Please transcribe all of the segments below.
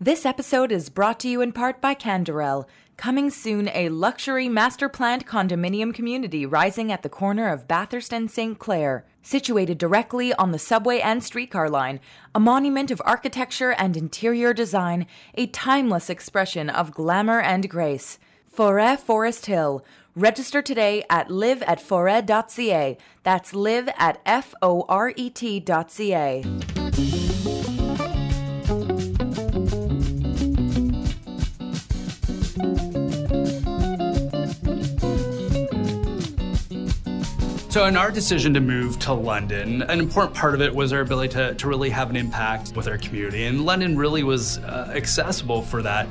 This episode is brought to you in part by Canderel. Coming soon, a luxury master planned condominium community rising at the corner of Bathurst and St. Clair. Situated directly on the subway and streetcar line, a monument of architecture and interior design, a timeless expression of glamour and grace. Foret Forest Hill. Register today at live at foret.ca. That's live at F O R E T.ca. So, in our decision to move to London, an important part of it was our ability to, to really have an impact with our community. And London really was uh, accessible for that.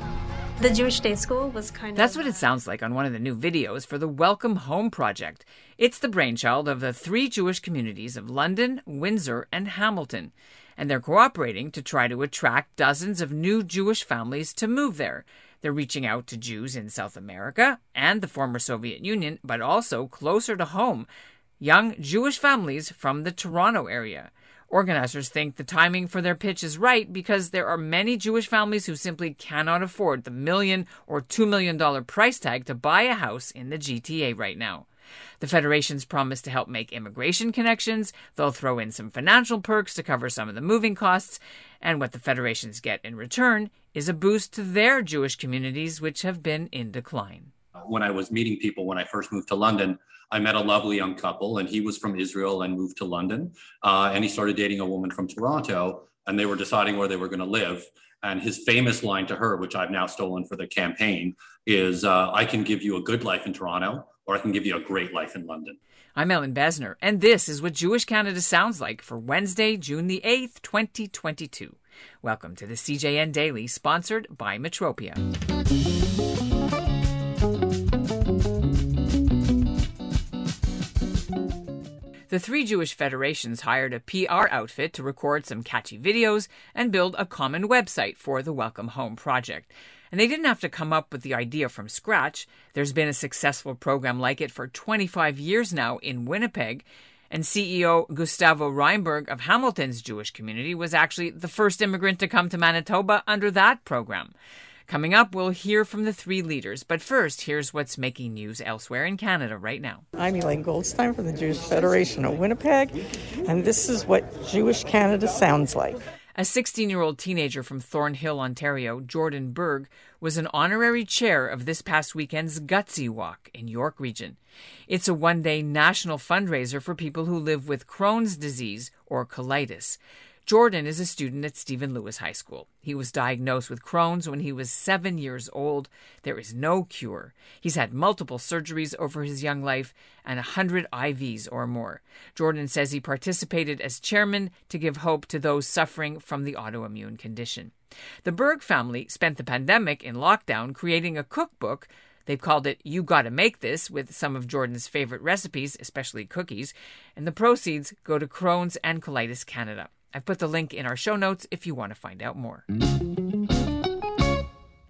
The Jewish Day School was kind of. That's what it sounds like on one of the new videos for the Welcome Home Project. It's the brainchild of the three Jewish communities of London, Windsor, and Hamilton. And they're cooperating to try to attract dozens of new Jewish families to move there. They're reaching out to Jews in South America and the former Soviet Union, but also closer to home young Jewish families from the Toronto area. Organizers think the timing for their pitch is right because there are many Jewish families who simply cannot afford the million or two million dollar price tag to buy a house in the GTA right now. The federations promise to help make immigration connections. They'll throw in some financial perks to cover some of the moving costs. And what the federations get in return is a boost to their Jewish communities, which have been in decline. When I was meeting people when I first moved to London, I met a lovely young couple, and he was from Israel and moved to London. Uh, and he started dating a woman from Toronto, and they were deciding where they were going to live. And his famous line to her, which I've now stolen for the campaign, is uh, I can give you a good life in Toronto, or I can give you a great life in London. I'm Ellin Bessner, and this is what Jewish Canada sounds like for Wednesday, June the 8th, 2022. Welcome to the CJN Daily, sponsored by Metropia. The three Jewish federations hired a PR outfit to record some catchy videos and build a common website for the Welcome Home project. And they didn't have to come up with the idea from scratch. There's been a successful program like it for 25 years now in Winnipeg. And CEO Gustavo Rymberg of Hamilton's Jewish community was actually the first immigrant to come to Manitoba under that program. Coming up, we'll hear from the three leaders. But first, here's what's making news elsewhere in Canada right now. I'm Elaine Goldstein from the Jewish Federation of Winnipeg, and this is what Jewish Canada sounds like. A 16 year old teenager from Thornhill, Ontario, Jordan Berg, was an honorary chair of this past weekend's Gutsy Walk in York Region. It's a one day national fundraiser for people who live with Crohn's disease or colitis. Jordan is a student at Stephen Lewis High School. He was diagnosed with Crohn's when he was seven years old. There is no cure. He's had multiple surgeries over his young life and a hundred IVs or more. Jordan says he participated as chairman to give hope to those suffering from the autoimmune condition. The Berg family spent the pandemic in lockdown creating a cookbook They've called it You Gotta Make This with some of Jordan's favorite recipes, especially cookies, and the proceeds go to Crohn's and Colitis Canada. I've put the link in our show notes if you want to find out more.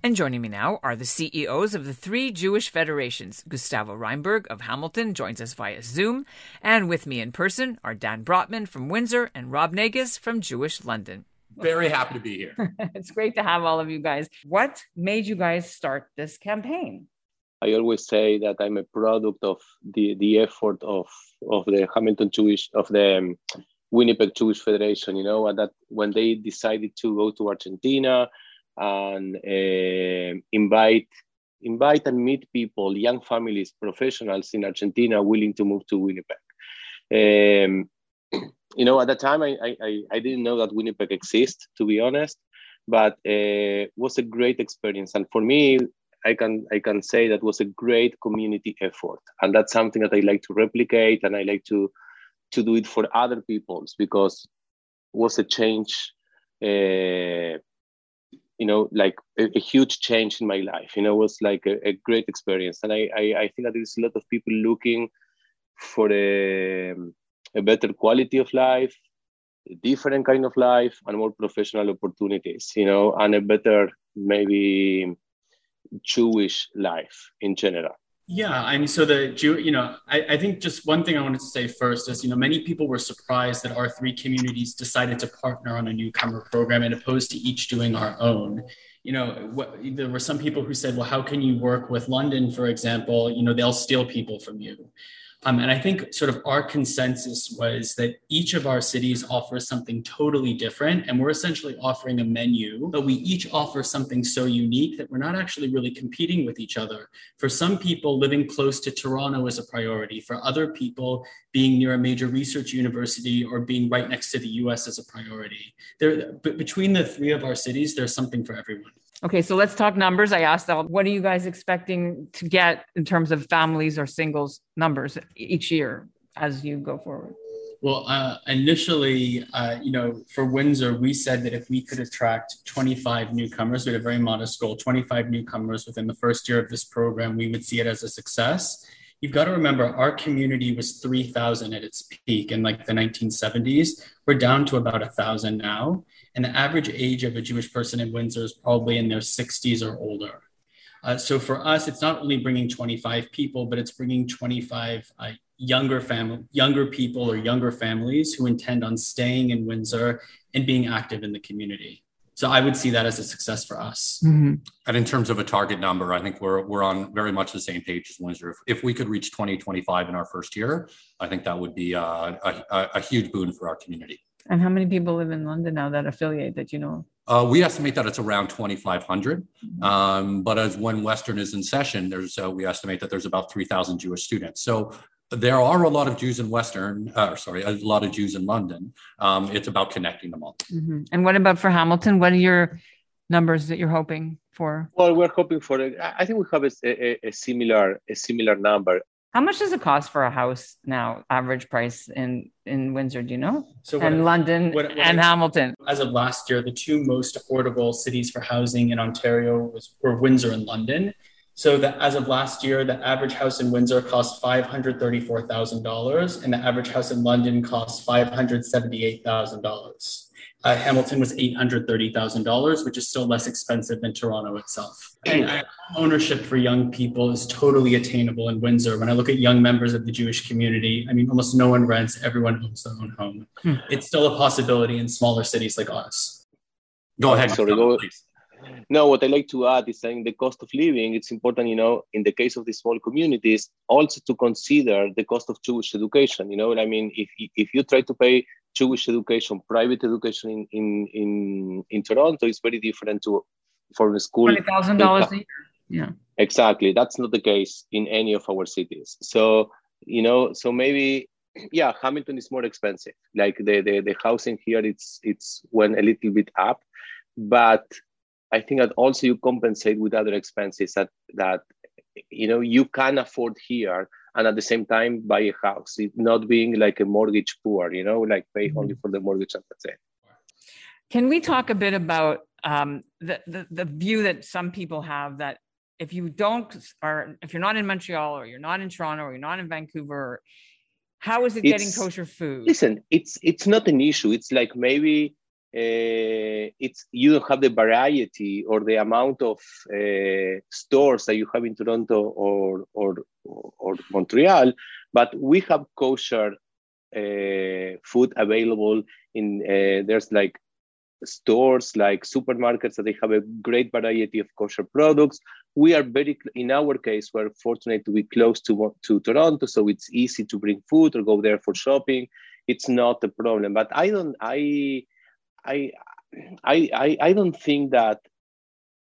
And joining me now are the CEOs of the three Jewish federations. Gustavo Rymberg of Hamilton joins us via Zoom, and with me in person are Dan Brotman from Windsor and Rob Nagus from Jewish London. Very happy to be here. it's great to have all of you guys. What made you guys start this campaign? I always say that I'm a product of the, the effort of, of the Hamilton Jewish, of the um, Winnipeg Jewish Federation, you know, that when they decided to go to Argentina and uh, invite invite and meet people, young families, professionals in Argentina willing to move to Winnipeg. Um, you know, at that time, I, I, I didn't know that Winnipeg exists, to be honest, but uh, was a great experience. And for me, I can I can say that was a great community effort, and that's something that I like to replicate, and I like to to do it for other people's because it was a change uh, you know like a, a, huge change in my life you know it was like a, a great experience. And I, I, I think that there's a lot of people looking for a, a better quality of life a different kind of life and more professional opportunities you know and a better maybe jewish life in general Yeah, I mean, so the Jew, you know, I, I think just one thing I wanted to say first is, you know, many people were surprised that our three communities decided to partner on a newcomer program and opposed to each doing our own. You know, what, there were some people who said, well, how can you work with London, for example? You know, they'll steal people from you. Um, and I think sort of our consensus was that each of our cities offers something totally different. And we're essentially offering a menu, but we each offer something so unique that we're not actually really competing with each other. For some people, living close to Toronto is a priority. For other people, being near a major research university or being right next to the US is a priority. There, but between the three of our cities, there's something for everyone. Okay, so let's talk numbers. I asked that. What are you guys expecting to get in terms of families or singles numbers each year as you go forward? Well, uh, initially, uh, you know, for Windsor, we said that if we could attract 25 newcomers, we had a very modest goal, 25 newcomers within the first year of this program, we would see it as a success. You've got to remember, our community was 3,000 at its peak in like the 1970s. We're down to about a 1,000 now. And the average age of a Jewish person in Windsor is probably in their 60s or older. Uh, so for us, it's not only bringing 25 people, but it's bringing 25 uh, younger family, younger people or younger families who intend on staying in Windsor and being active in the community. So I would see that as a success for us. Mm-hmm. And in terms of a target number, I think we're we're on very much the same page as Windsor. If, if we could reach 20, 25 in our first year, I think that would be uh, a, a, a huge boon for our community. And how many people live in London now that affiliate that you know? Uh, we estimate that it's around 2,500. Mm-hmm. Um, but as when Western is in session, there's uh, we estimate that there's about 3,000 Jewish students. So there are a lot of Jews in Western, uh, sorry, a lot of Jews in London. Um, it's about connecting them all. Mm-hmm. And what about for Hamilton? What are your numbers that you're hoping for? Well, we're hoping for. I think we have a, a, a similar a similar number. How much does it cost for a house now? Average price in in Windsor, do you know? So and London what, what and I, Hamilton. As of last year, the two most affordable cities for housing in Ontario was were Windsor and London. So that as of last year, the average house in Windsor cost five hundred thirty-four thousand dollars, and the average house in London cost five hundred seventy-eight thousand dollars. Uh, Hamilton was $830,000, which is still less expensive than Toronto itself. And uh, ownership for young people is totally attainable in Windsor. When I look at young members of the Jewish community, I mean, almost no one rents, everyone owns their own home. Hmm. It's still a possibility in smaller cities like ours. Go ahead. Sorry, go, no, what I like to add is saying the cost of living, it's important, you know, in the case of the small communities, also to consider the cost of Jewish education. You know what I mean? If, if you try to pay Jewish education, private education in in in, in Toronto is very different to for a school. Twenty thousand dollars a year. Yeah. Exactly. That's not the case in any of our cities. So you know, so maybe yeah, Hamilton is more expensive. Like the the, the housing here, it's it's went a little bit up, but I think that also you compensate with other expenses that that you know you can afford here and at the same time buy a house it not being like a mortgage poor you know like pay only mm-hmm. for the mortgage and that's it. Can we talk a bit about um, the, the, the view that some people have that if you don't or if you're not in montreal or you're not in toronto or you're not in vancouver how is it it's, getting kosher food? listen it's it's not an issue. It's like maybe uh, it's you don't have the variety or the amount of uh, stores that you have in Toronto or or or Montreal, but we have kosher uh, food available in there's like stores like supermarkets that they have a great variety of kosher products. We are very in our case we're fortunate to be close to to toronto so it's easy to bring food or go there for shopping. It's not a problem but i don't i I, I, I don't think that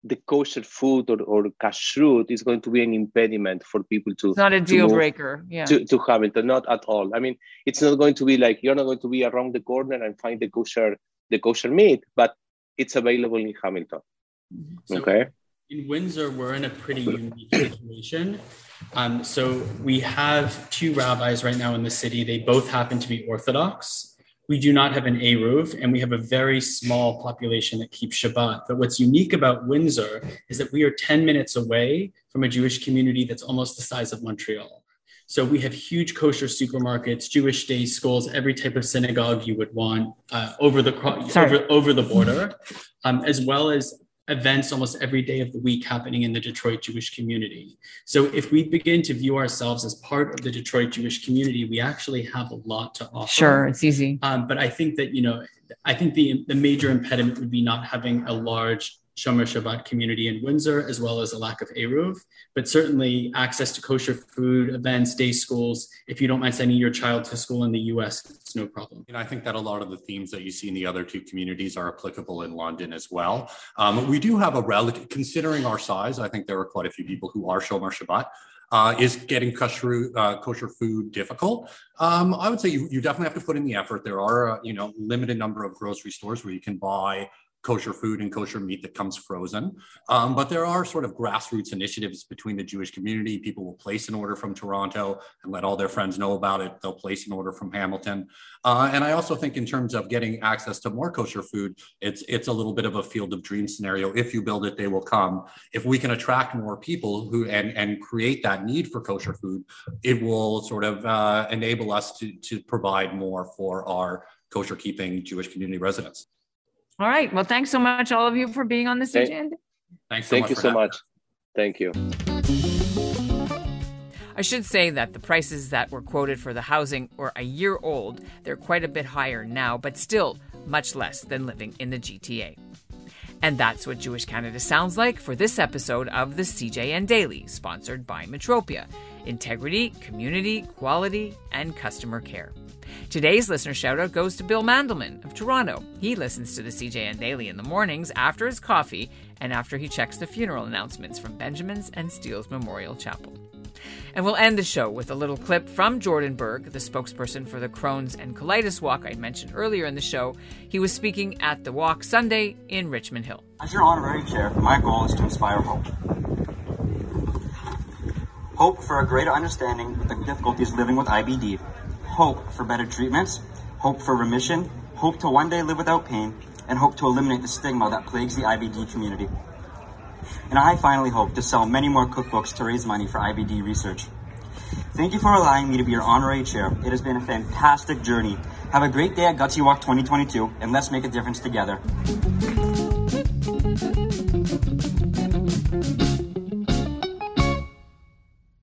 the kosher food or, or kashrut is going to be an impediment for people to. It's not a deal breaker. Yeah. To, to Hamilton, not at all. I mean, it's not going to be like you're not going to be around the corner and find the kosher the kosher meat, but it's available in Hamilton. Mm-hmm. So okay. In Windsor, we're in a pretty unique situation. Um, so we have two rabbis right now in the city. They both happen to be Orthodox we do not have an Eruv, and we have a very small population that keeps Shabbat. But what's unique about Windsor is that we are 10 minutes away from a Jewish community that's almost the size of Montreal. So we have huge kosher supermarkets, Jewish day schools, every type of synagogue you would want uh, over the over, over the border, um, as well as events almost every day of the week happening in the Detroit Jewish community. So if we begin to view ourselves as part of the Detroit Jewish community, we actually have a lot to offer. Sure, it's easy. Um, but I think that, you know, I think the, the major impediment would be not having a large Shomer Shabbat community in Windsor, as well as a lack of Eruv. But certainly access to kosher food, events, day schools. If you don't mind sending your child to school in the US, it's no problem. And I think that a lot of the themes that you see in the other two communities are applicable in London as well. Um, we do have a relative, considering our size, I think there are quite a few people who are Shomer Shabbat. Uh, is getting kosher, uh, kosher food difficult? Um, I would say you, you definitely have to put in the effort. There are, uh, you know, limited number of grocery stores where you can buy kosher food and kosher meat that comes frozen. Um, but there are sort of grassroots initiatives between the Jewish community. People will place an order from Toronto and let all their friends know about it. They'll place an order from Hamilton. Uh, and I also think in terms of getting access to more kosher food, it's it's a little bit of a field of dreams scenario. If you build it, they will come. If we can attract more people who and and create that need for kosher food, it will sort of uh, enable us to to provide more for our kosher keeping Jewish community residents. All right. Well, thanks so much, all of you, for being on this Thank- agenda. Thanks so Thank much. you so having much. Thank you. I should say that the prices that were quoted for the housing were a year old. They're quite a bit higher now, but still much less than living in the GTA. And that's what Jewish Canada sounds like for this episode of the CJN Daily, sponsored by Metropia integrity, community, quality, and customer care. Today's listener shoutout goes to Bill Mandelman of Toronto. He listens to the CJN Daily in the mornings after his coffee and after he checks the funeral announcements from Benjamin's and Steele's Memorial Chapel. And we'll end the show with a little clip from Jordan Berg, the spokesperson for the Crohn's and Colitis Walk I mentioned earlier in the show. He was speaking at the walk Sunday in Richmond Hill. As your honorary chair, my goal is to inspire hope. Hope for a greater understanding of the difficulties living with IBD. Hope for better treatments. Hope for remission. Hope to one day live without pain. And hope to eliminate the stigma that plagues the IBD community. And I finally hope to sell many more cookbooks to raise money for IBD research. Thank you for allowing me to be your honorary chair. It has been a fantastic journey. Have a great day at Gutsy Walk 2022, and let's make a difference together.